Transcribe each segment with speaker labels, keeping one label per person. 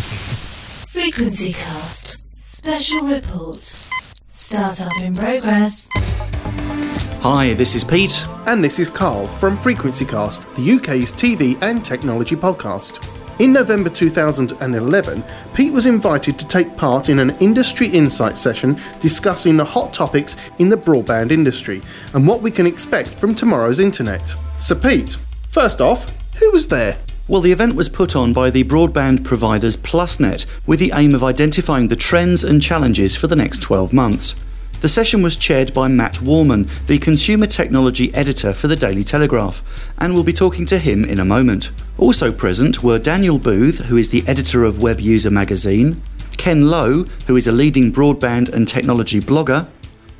Speaker 1: Frequency Cast Special Report. Startup in progress.
Speaker 2: Hi, this is Pete.
Speaker 3: And this is Carl from Frequency Cast, the UK's TV and technology podcast. In November 2011, Pete was invited to take part in an industry insight session discussing the hot topics in the broadband industry and what we can expect from tomorrow's internet. So, Pete, first off, who was there?
Speaker 2: Well, the event was put on by the broadband providers PlusNet with the aim of identifying the trends and challenges for the next 12 months. The session was chaired by Matt Warman, the consumer technology editor for the Daily Telegraph, and we'll be talking to him in a moment. Also present were Daniel Booth, who is the editor of Web User magazine, Ken Lowe, who is a leading broadband and technology blogger,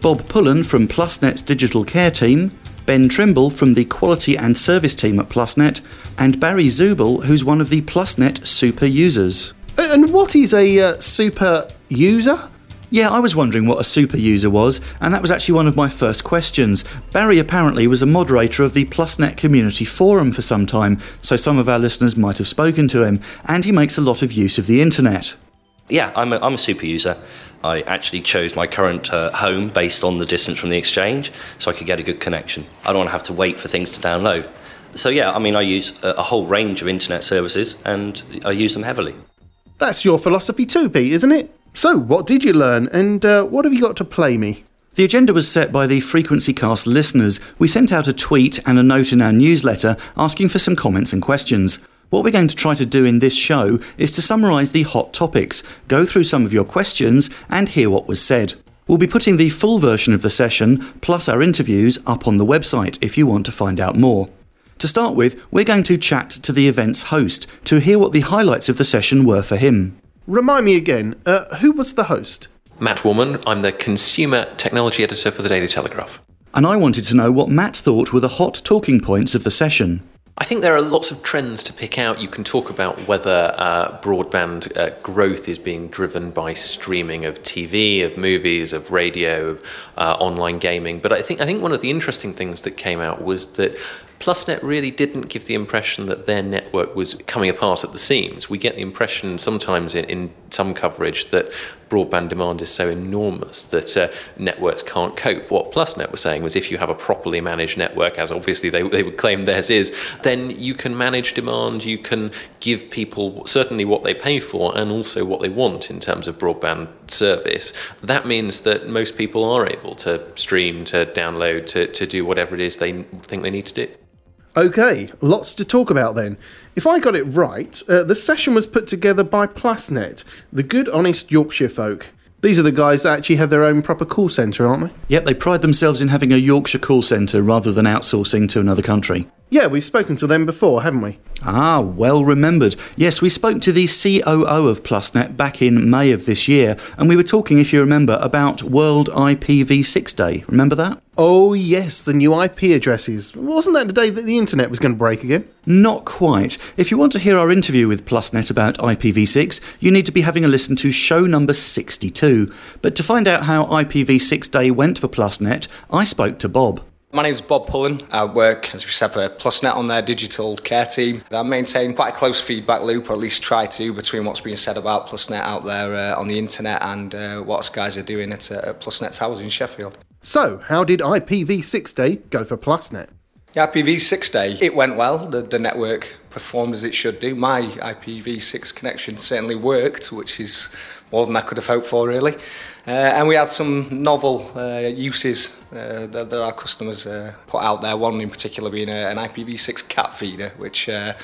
Speaker 2: Bob Pullen from PlusNet's digital care team, Ben Trimble from the quality and service team at PlusNet, and Barry Zubel, who's one of the PlusNet super users.
Speaker 3: And what is a uh, super user?
Speaker 2: Yeah, I was wondering what a super user was, and that was actually one of my first questions. Barry apparently was a moderator of the PlusNet community forum for some time, so some of our listeners might have spoken to him, and he makes a lot of use of the internet.
Speaker 4: Yeah, I'm a, I'm a super user. I actually chose my current uh, home based on the distance from the exchange so I could get a good connection. I don't want to have to wait for things to download. So, yeah, I mean, I use a, a whole range of internet services and I use them heavily.
Speaker 3: That's your philosophy too, Pete, isn't it? So, what did you learn and uh, what have you got to play me?
Speaker 2: The agenda was set by the Frequency Cast listeners. We sent out a tweet and a note in our newsletter asking for some comments and questions. What we're going to try to do in this show is to summarise the hot topics, go through some of your questions, and hear what was said. We'll be putting the full version of the session, plus our interviews, up on the website if you want to find out more. To start with, we're going to chat to the event's host to hear what the highlights of the session were for him.
Speaker 3: Remind me again, uh, who was the host?
Speaker 5: Matt Warman, I'm the consumer technology editor for the Daily Telegraph.
Speaker 2: And I wanted to know what Matt thought were the hot talking points of the session.
Speaker 5: I think there are lots of trends to pick out. You can talk about whether uh, broadband uh, growth is being driven by streaming of TV, of movies, of radio, of uh, online gaming. But I think I think one of the interesting things that came out was that PlusNet really didn't give the impression that their network was coming apart at the seams. We get the impression sometimes in, in some coverage that broadband demand is so enormous that uh, networks can't cope. What PlusNet was saying was if you have a properly managed network, as obviously they, they would claim theirs is, then you can manage demand, you can give people certainly what they pay for and also what they want in terms of broadband service. That means that most people are able to stream, to download, to, to do whatever it is they think they need to do.
Speaker 3: Okay, lots to talk about then. If I got it right, uh, the session was put together by PlusNet, the good, honest Yorkshire folk. These are the guys that actually have their own proper call centre, aren't they?
Speaker 2: Yep, they pride themselves in having a Yorkshire call centre rather than outsourcing to another country.
Speaker 3: Yeah, we've spoken to them before, haven't we?
Speaker 2: Ah, well remembered. Yes, we spoke to the COO of PlusNet back in May of this year, and we were talking, if you remember, about World IPv6 Day. Remember that?
Speaker 3: Oh, yes, the new IP addresses. Wasn't that the day that the internet was going to break again?
Speaker 2: Not quite. If you want to hear our interview with PlusNet about IPv6, you need to be having a listen to show number 62. But to find out how IPv6 Day went for PlusNet, I spoke to Bob.
Speaker 6: My name is Bob Pullen. I work, as we said, for PlusNet on their digital care team. I maintain quite a close feedback loop, or at least try to, between what's being said about PlusNet out there uh, on the internet and uh, what us guys are doing at, uh, at PlusNet Towers in Sheffield.
Speaker 3: So, how did IPv6 Day go for PlusNet?
Speaker 6: Yeah, IPv6 Day, it went well. The, the network performed as it should do. My IPv6 connection certainly worked, which is more than I could have hoped for, really. Uh, and we had some novel uh, uses uh, that, that our customers uh, put out there. One in particular being a, an IPv6 cat feeder, which uh,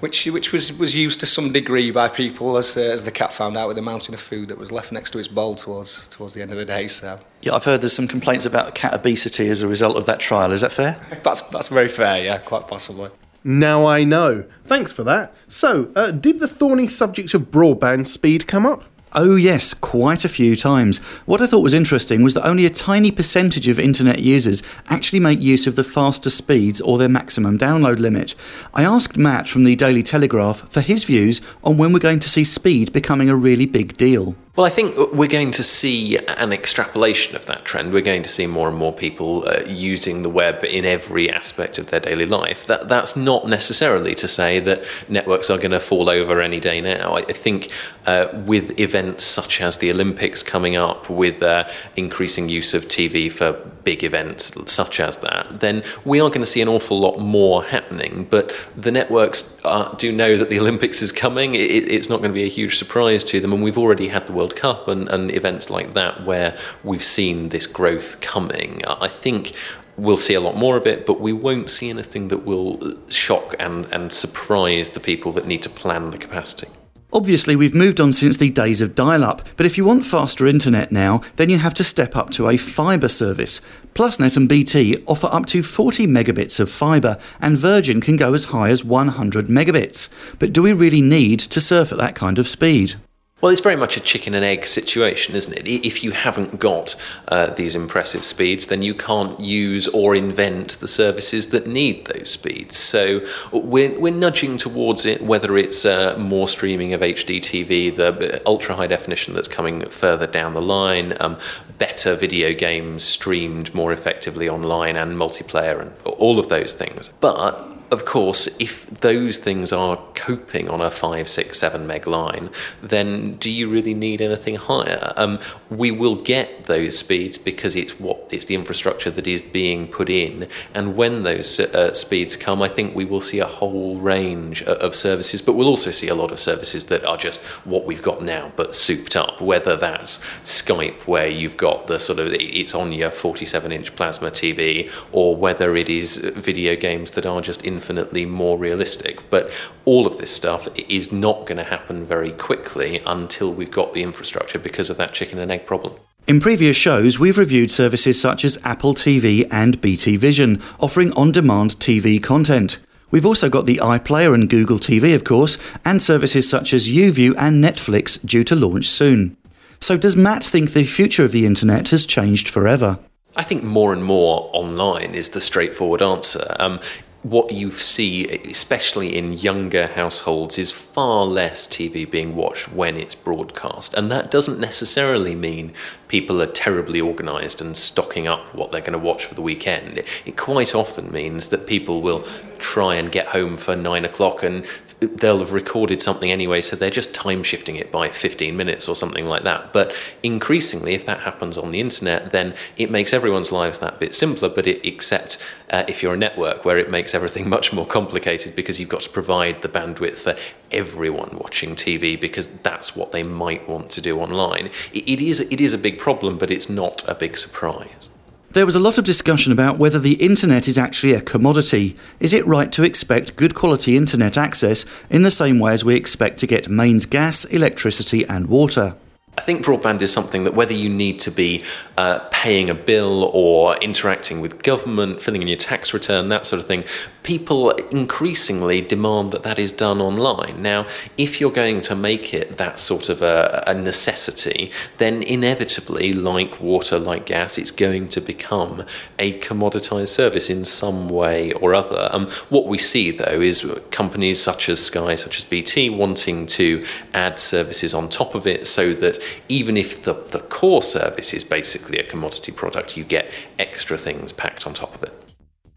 Speaker 6: which which was was used to some degree by people as uh, as the cat found out with the mountain of food that was left next to its bowl towards towards the end of the day. So
Speaker 2: Yeah, I've heard there's some complaints about cat obesity as a result of that trial. Is that fair?
Speaker 6: that's that's very fair. Yeah, quite possibly.
Speaker 3: Now I know. Thanks for that. So, uh, did the thorny subject of broadband speed come up?
Speaker 2: Oh, yes, quite a few times. What I thought was interesting was that only a tiny percentage of internet users actually make use of the faster speeds or their maximum download limit. I asked Matt from the Daily Telegraph for his views on when we're going to see speed becoming a really big deal.
Speaker 5: Well, I think we're going to see an extrapolation of that trend. We're going to see more and more people uh, using the web in every aspect of their daily life. That that's not necessarily to say that networks are going to fall over any day now. I think uh, with events such as the Olympics coming up, with uh, increasing use of TV for big events such as that, then we are going to see an awful lot more happening. But the networks uh, do know that the Olympics is coming. It, it's not going to be a huge surprise to them, and we've already had the World Cup and, and events like that where we've seen this growth coming. I think we'll see a lot more of it, but we won't see anything that will uh, shock and, and surprise the people that need to plan the capacity.
Speaker 2: Obviously, we've moved on since the days of dial up, but if you want faster internet now, then you have to step up to a fibre service. Plusnet and BT offer up to 40 megabits of fibre, and Virgin can go as high as 100 megabits. But do we really need to surf at that kind of speed?
Speaker 5: Well, it's very much a chicken and egg situation, isn't it? If you haven't got uh, these impressive speeds, then you can't use or invent the services that need those speeds. So we're, we're nudging towards it, whether it's uh, more streaming of HD TV, the ultra high definition that's coming further down the line, um, better video games streamed more effectively online and multiplayer, and all of those things. But of course, if those things are coping on a 5, 6, 7 meg line, then do you really need anything higher? Um, we will get those speeds because it's what it's the infrastructure that is being put in, and when those uh, speeds come, I think we will see a whole range of services, but we'll also see a lot of services that are just what we've got now, but souped up. Whether that's Skype, where you've got the sort of it's on your 47 inch plasma TV, or whether it is video games that are just in infinitely more realistic. But all of this stuff is not going to happen very quickly until we've got the infrastructure because of that chicken and egg problem.
Speaker 2: In previous shows, we've reviewed services such as Apple TV and BT Vision, offering on demand TV content. We've also got the iPlayer and Google TV, of course, and services such as YouView and Netflix due to launch soon. So, does Matt think the future of the internet has changed forever?
Speaker 5: I think more and more online is the straightforward answer. Um, what you see, especially in younger households, is far less TV being watched when it's broadcast. And that doesn't necessarily mean people are terribly organised and stocking up what they're going to watch for the weekend. It quite often means that people will try and get home for nine o'clock and they'll have recorded something anyway, so they're just time shifting it by 15 minutes or something like that. But increasingly, if that happens on the internet, then it makes everyone's lives that bit simpler. But it, except uh, if you're a network where it makes everything much more complicated because you've got to provide the bandwidth for everyone watching TV because that's what they might want to do online. it, it is it is a big problem, but it's not a big surprise.
Speaker 2: There was a lot of discussion about whether the internet is actually a commodity. Is it right to expect good quality internet access in the same way as we expect to get mains gas, electricity, and water?
Speaker 5: I think broadband is something that whether you need to be uh, paying a bill or interacting with government, filling in your tax return, that sort of thing, people increasingly demand that that is done online. Now, if you're going to make it that sort of a, a necessity, then inevitably, like water, like gas, it's going to become a commoditized service in some way or other. Um, what we see, though, is companies such as Sky, such as BT, wanting to add services on top of it so that even if the, the core service is basically a commodity product, you get extra things packed on top of it.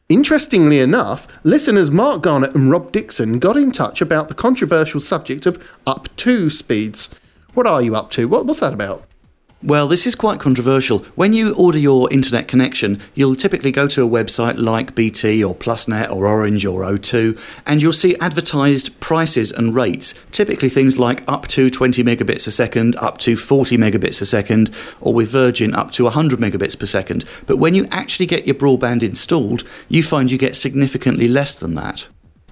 Speaker 3: Interestingly enough, listeners Mark Garnett and Rob Dixon got in touch about the controversial subject of up to speeds. What are you up to? What, what's that about?
Speaker 2: Well, this is quite controversial. When you order your internet connection, you'll typically go to a website like BT or PlusNet or Orange or O2, and you'll see advertised prices and rates. Typically things like up to 20 megabits a second, up to 40 megabits a second, or with Virgin up to 100 megabits per second. But when you actually get your broadband installed, you find you get significantly less than that.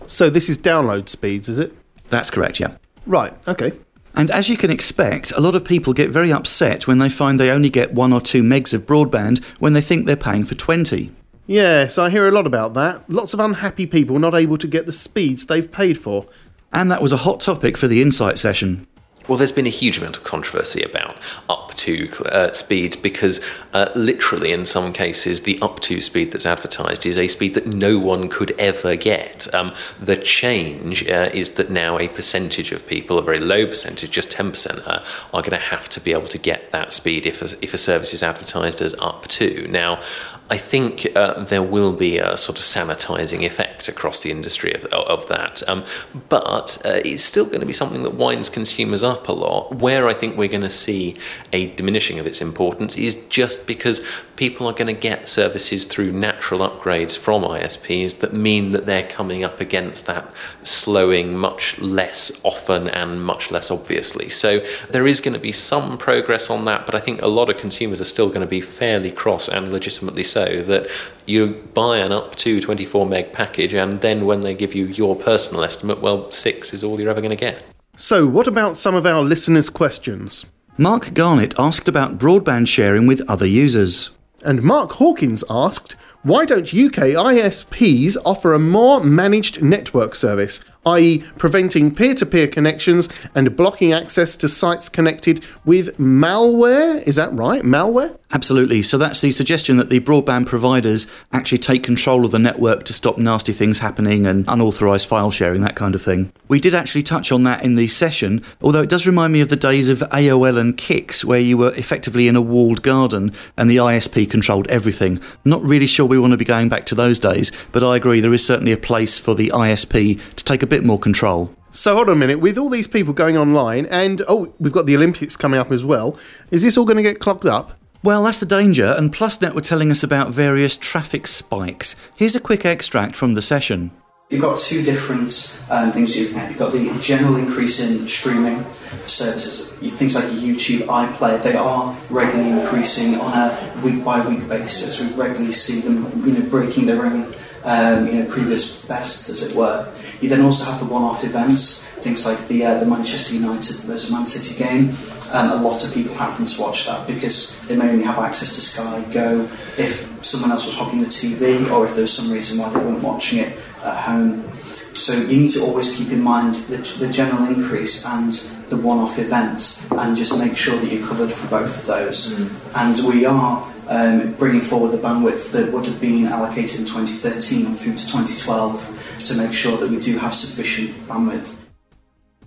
Speaker 3: So this is download speeds, is it?
Speaker 2: That's correct, yeah.
Speaker 3: Right, okay.
Speaker 2: And as you can expect, a lot of people get very upset when they find they only get one or two megs of broadband when they think they're paying for 20.
Speaker 3: Yes, I hear a lot about that. Lots of unhappy people not able to get the speeds they've paid for.
Speaker 2: And that was a hot topic for the Insight session.
Speaker 5: Well, there's been a huge amount of controversy about up to uh, speeds because, uh, literally, in some cases, the up to speed that's advertised is a speed that no one could ever get. Um, the change uh, is that now a percentage of people, a very low percentage, just 10%, uh, are going to have to be able to get that speed if a, if a service is advertised as up to. Now, I think uh, there will be a sort of sanitizing effect across the industry of, of that. Um, but uh, it's still going to be something that winds consumers up a lot. Where I think we're going to see a diminishing of its importance is just because people are going to get services through natural upgrades from ISPs that mean that they're coming up against that slowing much less often and much less obviously. So there is going to be some progress on that, but I think a lot of consumers are still going to be fairly cross and legitimately so that you buy an up to 24 meg package and then when they give you your personal estimate, well, six is all you're ever going to get.
Speaker 3: So, what about some of our listeners' questions?
Speaker 2: Mark Garnett asked about broadband sharing with other users.
Speaker 3: And Mark Hawkins asked, why don't UK ISPs offer a more managed network service? i.e., preventing peer to peer connections and blocking access to sites connected with malware. Is that right? Malware?
Speaker 2: Absolutely. So that's the suggestion that the broadband providers actually take control of the network to stop nasty things happening and unauthorized file sharing, that kind of thing. We did actually touch on that in the session, although it does remind me of the days of AOL and Kix, where you were effectively in a walled garden and the ISP controlled everything. Not really sure we want to be going back to those days, but I agree there is certainly a place for the ISP to take a bit more control.
Speaker 3: So hold on a minute. With all these people going online, and oh, we've got the Olympics coming up as well. Is this all going to get clogged up?
Speaker 2: Well, that's the danger, and PlusNet were telling us about various traffic spikes. Here's a quick extract from the session.
Speaker 7: You've got two different um, things you can have. You've got the general increase in streaming services, things like YouTube, iPlayer, they are regularly increasing on a week by week basis. We regularly see them, you know, breaking their own um, you know, previous bests, as it were. You then also have the one-off events, things like the uh, the Manchester United versus Man City game. Um, a lot of people happen to watch that because they may only have access to Sky Go. If someone else was hogging the TV, or if there was some reason why they weren't watching it at home. So you need to always keep in mind the, the general increase and the one-off events, and just make sure that you're covered for both of those. Mm. And we are um, bringing forward the bandwidth that would have been allocated in 2013 through to 2012 to make sure that we do have sufficient bandwidth.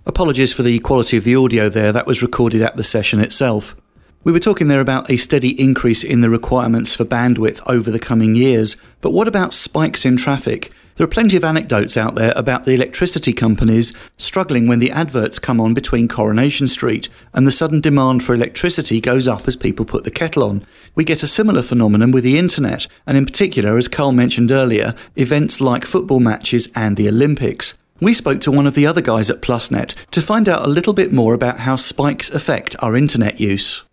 Speaker 2: Apologies for the quality of the audio there, that was recorded at the session itself. We were talking there about a steady increase in the requirements for bandwidth over the coming years, but what about spikes in traffic? There are plenty of anecdotes out there about the electricity companies struggling when the adverts come on between Coronation Street and the sudden demand for electricity goes up as people put the kettle on. We get a similar phenomenon with the internet, and in particular, as Carl mentioned earlier, events like football matches and the Olympics. We spoke to one of the other guys at PlusNet to find out a little bit more about how spikes affect our internet use.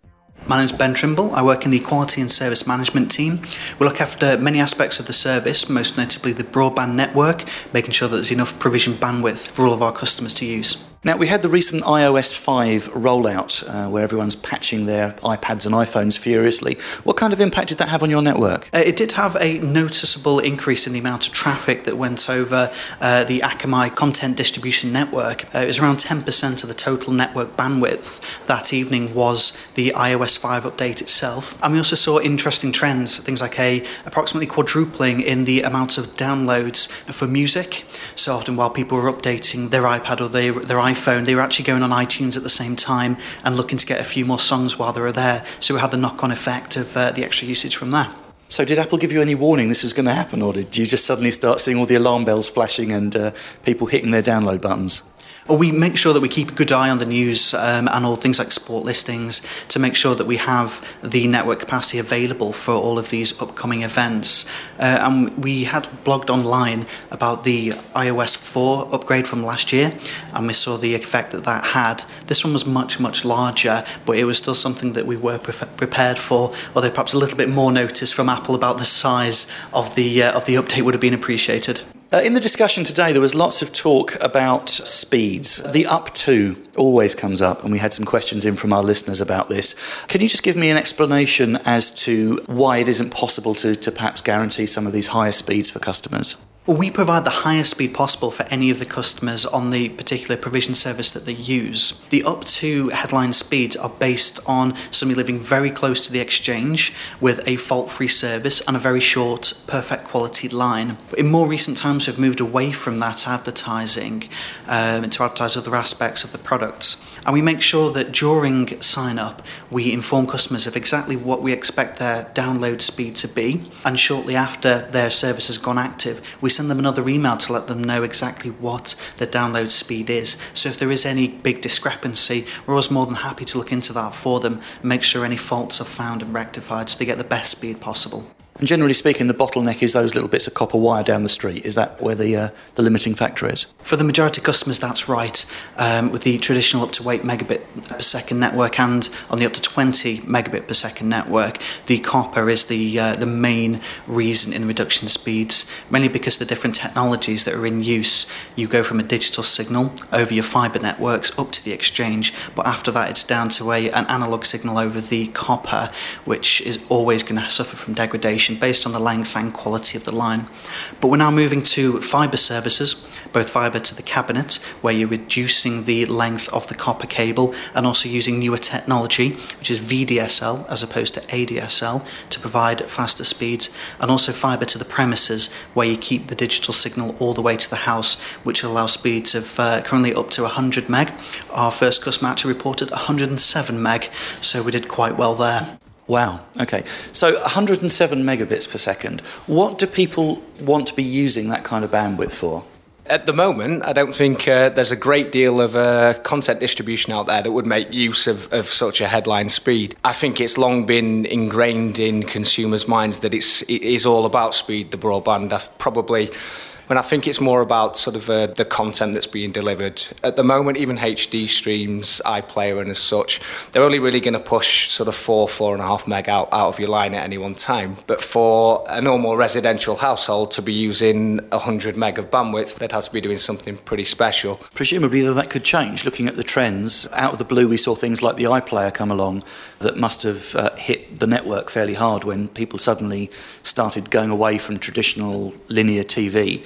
Speaker 8: My name is Ben Trimble. I work in the Quality and Service Management team. We look after many aspects of the service, most notably the broadband network, making sure that there's enough provision bandwidth for all of our customers to use.
Speaker 2: Now, we had the recent iOS 5 rollout uh, where everyone's patching their iPads and iPhones furiously. What kind of impact did that have on your network?
Speaker 8: Uh, it did have a noticeable increase in the amount of traffic that went over uh, the Akamai content distribution network. Uh, it was around 10% of the total network bandwidth that evening was the iOS 5 update itself. And we also saw interesting trends, things like a approximately quadrupling in the amount of downloads for music. So often while people were updating their iPad or their, their iPhone, iPhone, they were actually going on iTunes at the same time and looking to get a few more songs while they were there. So we had the knock on effect of uh, the extra usage from there.
Speaker 2: So, did Apple give you any warning this was going to happen, or did you just suddenly start seeing all the alarm bells flashing and uh, people hitting their download buttons?
Speaker 8: We make sure that we keep a good eye on the news um, and all things like sport listings to make sure that we have the network capacity available for all of these upcoming events. Uh, and we had blogged online about the iOS 4 upgrade from last year, and we saw the effect that that had. This one was much, much larger, but it was still something that we were pre- prepared for, although perhaps a little bit more notice from Apple about the size of the, uh, of the update would have been appreciated.
Speaker 2: Uh, in the discussion today, there was lots of talk about speeds. The up to always comes up, and we had some questions in from our listeners about this. Can you just give me an explanation as to why it isn't possible to, to perhaps guarantee some of these higher speeds for customers?
Speaker 8: We provide the highest speed possible for any of the customers on the particular provision service that they use. The up to headline speeds are based on somebody living very close to the exchange with a fault free service and a very short, perfect quality line. In more recent times, we've moved away from that advertising um, to advertise other aspects of the products. And we make sure that during sign up, we inform customers of exactly what we expect their download speed to be. And shortly after their service has gone active, we send them another email to let them know exactly what the download speed is. So if there is any big discrepancy, we're always more than happy to look into that for them make sure any faults are found and rectified so they get the best speed possible.
Speaker 2: Generally speaking, the bottleneck is those little bits of copper wire down the street. Is that where the uh, the limiting factor is?
Speaker 8: For the majority of customers, that's right. Um, with the traditional up to 8 megabit per second network and on the up to 20 megabit per second network, the copper is the uh, the main reason in the reduction speeds. Mainly because the different technologies that are in use, you go from a digital signal over your fibre networks up to the exchange, but after that, it's down to a an analog signal over the copper, which is always going to suffer from degradation based on the length and quality of the line. But we're now moving to fibre services, both fibre to the cabinet, where you're reducing the length of the copper cable and also using newer technology, which is VDSL as opposed to ADSL, to provide faster speeds, and also fibre to the premises, where you keep the digital signal all the way to the house, which allows speeds of uh, currently up to 100 meg. Our first customer actually reported 107 meg, so we did quite well there.
Speaker 2: Wow. Okay. So 107 megabits per second. What do people want to be using that kind of bandwidth for?
Speaker 6: At the moment, I don't think uh, there's a great deal of uh, content distribution out there that would make use of, of such a headline speed. I think it's long been ingrained in consumers' minds that it's, it is all about speed, the broadband. I've probably when I think it's more about sort of uh, the content that's being delivered. At the moment, even HD streams, iPlayer, and as such, they're only really going to push sort of four, four and a half meg out, out of your line at any one time. But for a normal residential household to be using 100 meg of bandwidth, they'd have to be doing something pretty special.
Speaker 2: Presumably, though, that could change. Looking at the trends, out of the blue, we saw things like the iPlayer come along that must have uh, hit the network fairly hard when people suddenly started going away from traditional linear TV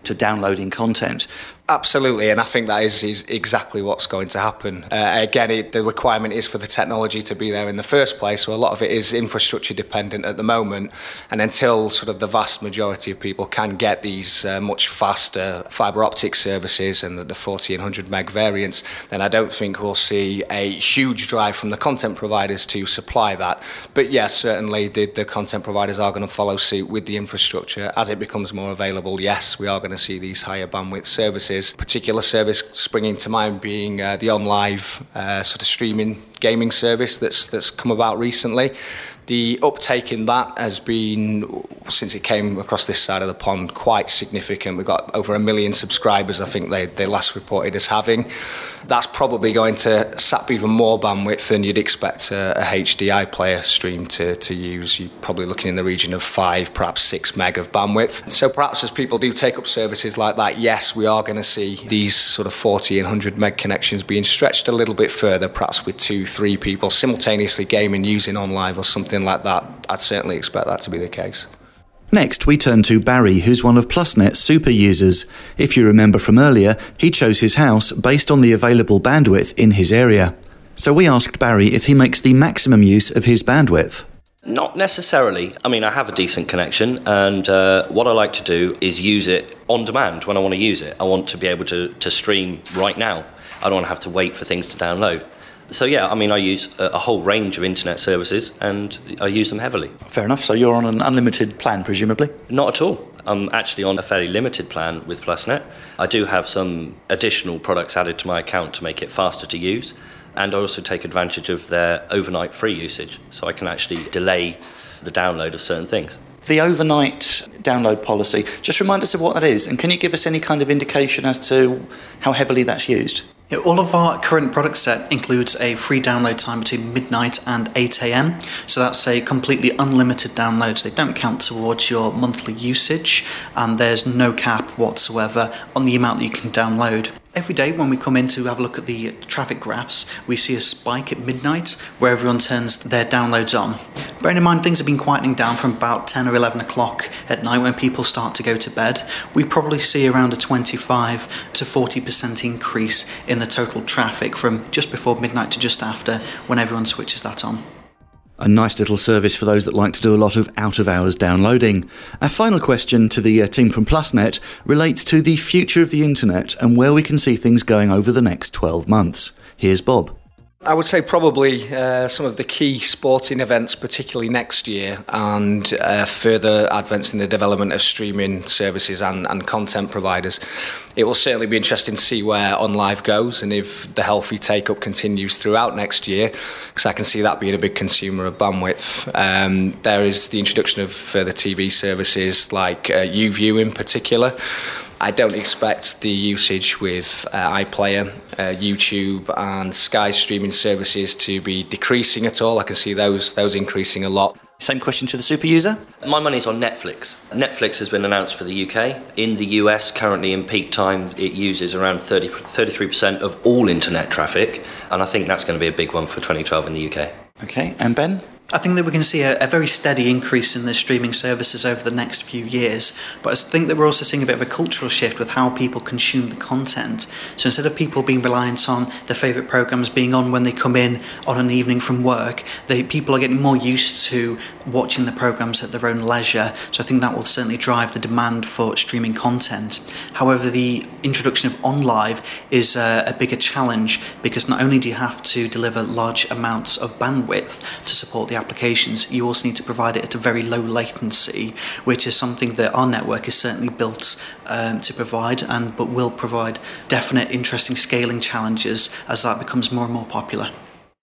Speaker 2: to downloading content.
Speaker 6: Absolutely, and I think that is, is exactly what's going to happen. Uh, again, it, the requirement is for the technology to be there in the first place, so a lot of it is infrastructure dependent at the moment. And until sort of the vast majority of people can get these uh, much faster fibre optic services and the, the 1400 meg variants, then I don't think we'll see a huge drive from the content providers to supply that. But yes, certainly the, the content providers are going to follow suit with the infrastructure as it becomes more available. Yes, we are going to see these higher bandwidth services. Particular service springing to mind being uh, the OnLive uh, sort of streaming gaming service that's that's come about recently. The uptake in that has been, since it came across this side of the pond, quite significant. We've got over a million subscribers, I think they, they last reported as having. That's probably going to sap even more bandwidth than you'd expect a, a HD iPlayer stream to, to use. You're probably looking in the region of five, perhaps six meg of bandwidth. So perhaps as people do take up services like that, yes, we are going to see these sort of 40 and 100 meg connections being stretched a little bit further, perhaps with two, three people simultaneously gaming using OnLive or something something like that, I'd certainly expect that to be the case.
Speaker 2: Next, we turn to Barry, who's one of PlusNet's super users. If you remember from earlier, he chose his house based on the available bandwidth in his area. So we asked Barry if he makes the maximum use of his bandwidth.
Speaker 4: Not necessarily. I mean, I have a decent connection, and uh, what I like to do is use it on demand when I want to use it. I want to be able to, to stream right now. I don't want to have to wait for things to download. So yeah, I mean, I use a, a, whole range of internet services, and I use them heavily.
Speaker 2: Fair enough. So you're on an unlimited plan, presumably?
Speaker 4: Not at all. I'm actually on a fairly limited plan with PlusNet. I do have some additional products added to my account to make it faster to use, and I also take advantage of their overnight free usage, so I can actually delay the download of certain things.
Speaker 2: The overnight download policy, just remind us of what that is, and can you give us any kind of indication as to how heavily that's used?
Speaker 8: All of our current product set includes a free download time between midnight and 8 am. So that's a completely unlimited download. They don't count towards your monthly usage, and there's no cap whatsoever on the amount that you can download. Every day when we come in to have a look at the traffic graphs, we see a spike at midnight where everyone turns their downloads on. Bearing in mind things have been quietening down from about 10 or 11 o'clock at night when people start to go to bed, we probably see around a 25 to 40% increase in the total traffic from just before midnight to just after when everyone switches that on.
Speaker 2: A nice little service for those that like to do a lot of out of hours downloading. Our final question to the uh, team from PlusNet relates to the future of the internet and where we can see things going over the next 12 months. Here's Bob.
Speaker 6: I would say probably uh, some of the key sporting events, particularly next year, and uh, further advance in the development of streaming services and, and content providers. It will certainly be interesting to see where OnLive goes and if the healthy take up continues throughout next year, because I can see that being a big consumer of bandwidth. Um, there is the introduction of further TV services like uh, YouView in particular. I don't expect the usage with uh, iPlayer, uh, YouTube, and Sky streaming services to be decreasing at all. I can see those those increasing a lot.
Speaker 2: Same question to the super user.
Speaker 4: My money's on Netflix. Netflix has been announced for the UK. In the US, currently in peak time, it uses around 30, 33% of all internet traffic, and I think that's going to be a big one for 2012 in the UK.
Speaker 2: Okay, and Ben?
Speaker 8: I think that going to see a, a, very steady increase in the streaming services over the next few years. But I think that we're also seeing a bit of a cultural shift with how people consume the content. So instead of people being reliant on their favourite programmes being on when they come in on an evening from work, they, people are getting more used to watching the programmes at their own leisure. So I think that will certainly drive the demand for streaming content. However, the introduction of OnLive is a, a bigger challenge because not only do you have to deliver large amounts of bandwidth to support the applications, you also need to provide it at a very low latency, which is something that our network is certainly built um, to provide, and but will provide definite, interesting scaling challenges as that becomes more and more popular.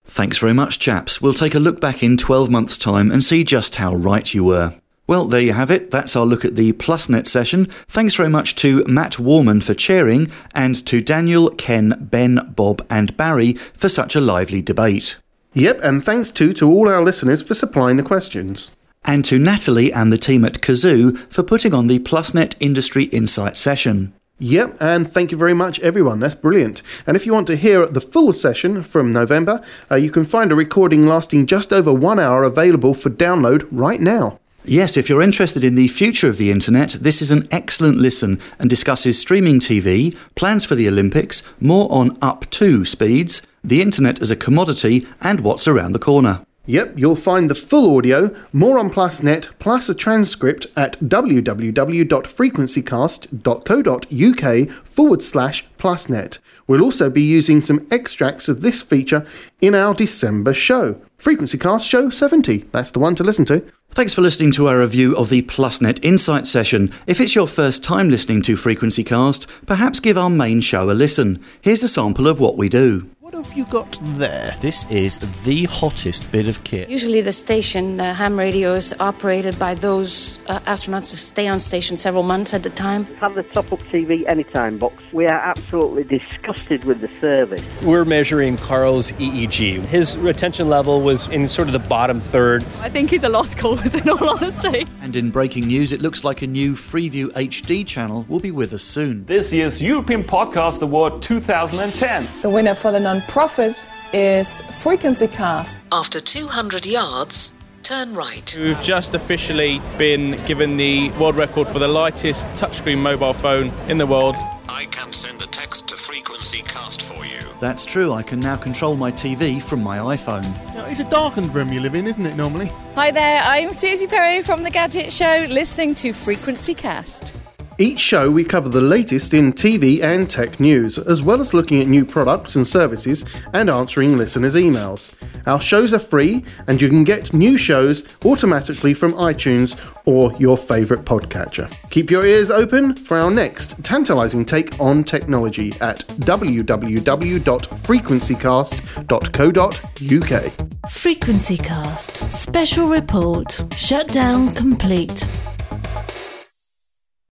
Speaker 2: Thanks very much, chaps. We'll take a look back in 12 months' time and see just how right you were. Well, there you have it. That's our look at the PlusNet session. Thanks very much to Matt Warman for chairing and to Daniel, Ken, Ben, Bob, and Barry for such a lively debate.
Speaker 3: Yep, and thanks too to all our listeners for supplying the questions.
Speaker 2: And to Natalie and the team at Kazoo for putting on the PlusNet Industry Insight session.
Speaker 3: Yep, and thank you very much, everyone. That's brilliant. And if you want to hear the full session from November, uh, you can find a recording lasting just over one hour available for download right now.
Speaker 2: Yes, if you're interested in the future of the internet, this is an excellent listen and discusses streaming TV, plans for the Olympics, more on up to speeds, the internet as a commodity, and what's around the corner.
Speaker 3: Yep, you'll find the full audio, more on PlusNet, plus a transcript at www.frequencycast.co.uk forward slash PlusNet. We'll also be using some extracts of this feature in our December show. FrequencyCast Show 70. That's the one to listen to.
Speaker 2: Thanks for listening to our review of the PlusNet Insight session. If it's your first time listening to FrequencyCast, perhaps give our main show a listen. Here's a sample of what we do.
Speaker 3: What have you got there?
Speaker 9: This is the hottest bit of kit.
Speaker 10: Usually, the station, uh, ham radio, is operated by those uh, astronauts who stay on station several months at a time.
Speaker 11: Have the top up TV anytime box. We are absolutely disgusted with the service.
Speaker 12: We're measuring Carl's EEG. His retention level was in sort of the bottom third.
Speaker 13: I think he's a lost cause, in all honesty.
Speaker 2: And in breaking news, it looks like a new Freeview HD channel will be with us soon.
Speaker 14: This year's European Podcast Award 2010.
Speaker 13: The winner for the non-profit is Frequency Cast.
Speaker 15: After 200 yards, turn right.
Speaker 16: We've just officially been given the world record for the lightest touchscreen mobile phone in the world.
Speaker 17: I can send a text to Frequency Cast for you.
Speaker 2: That's true, I can now control my TV from my iPhone.
Speaker 3: Now, it's a darkened room you live in, isn't it, normally?
Speaker 13: Hi there, I'm Suzi Perry from The Gadget Show, listening to Frequency Cast.
Speaker 3: Each show, we cover the latest in TV and tech news, as well as looking at new products and services and answering listeners' emails. Our shows are free, and you can get new shows automatically from iTunes or your favourite podcatcher. Keep your ears open for our next tantalising take on technology at www.frequencycast.co.uk.
Speaker 1: Frequency Cast. Special report. Shutdown complete.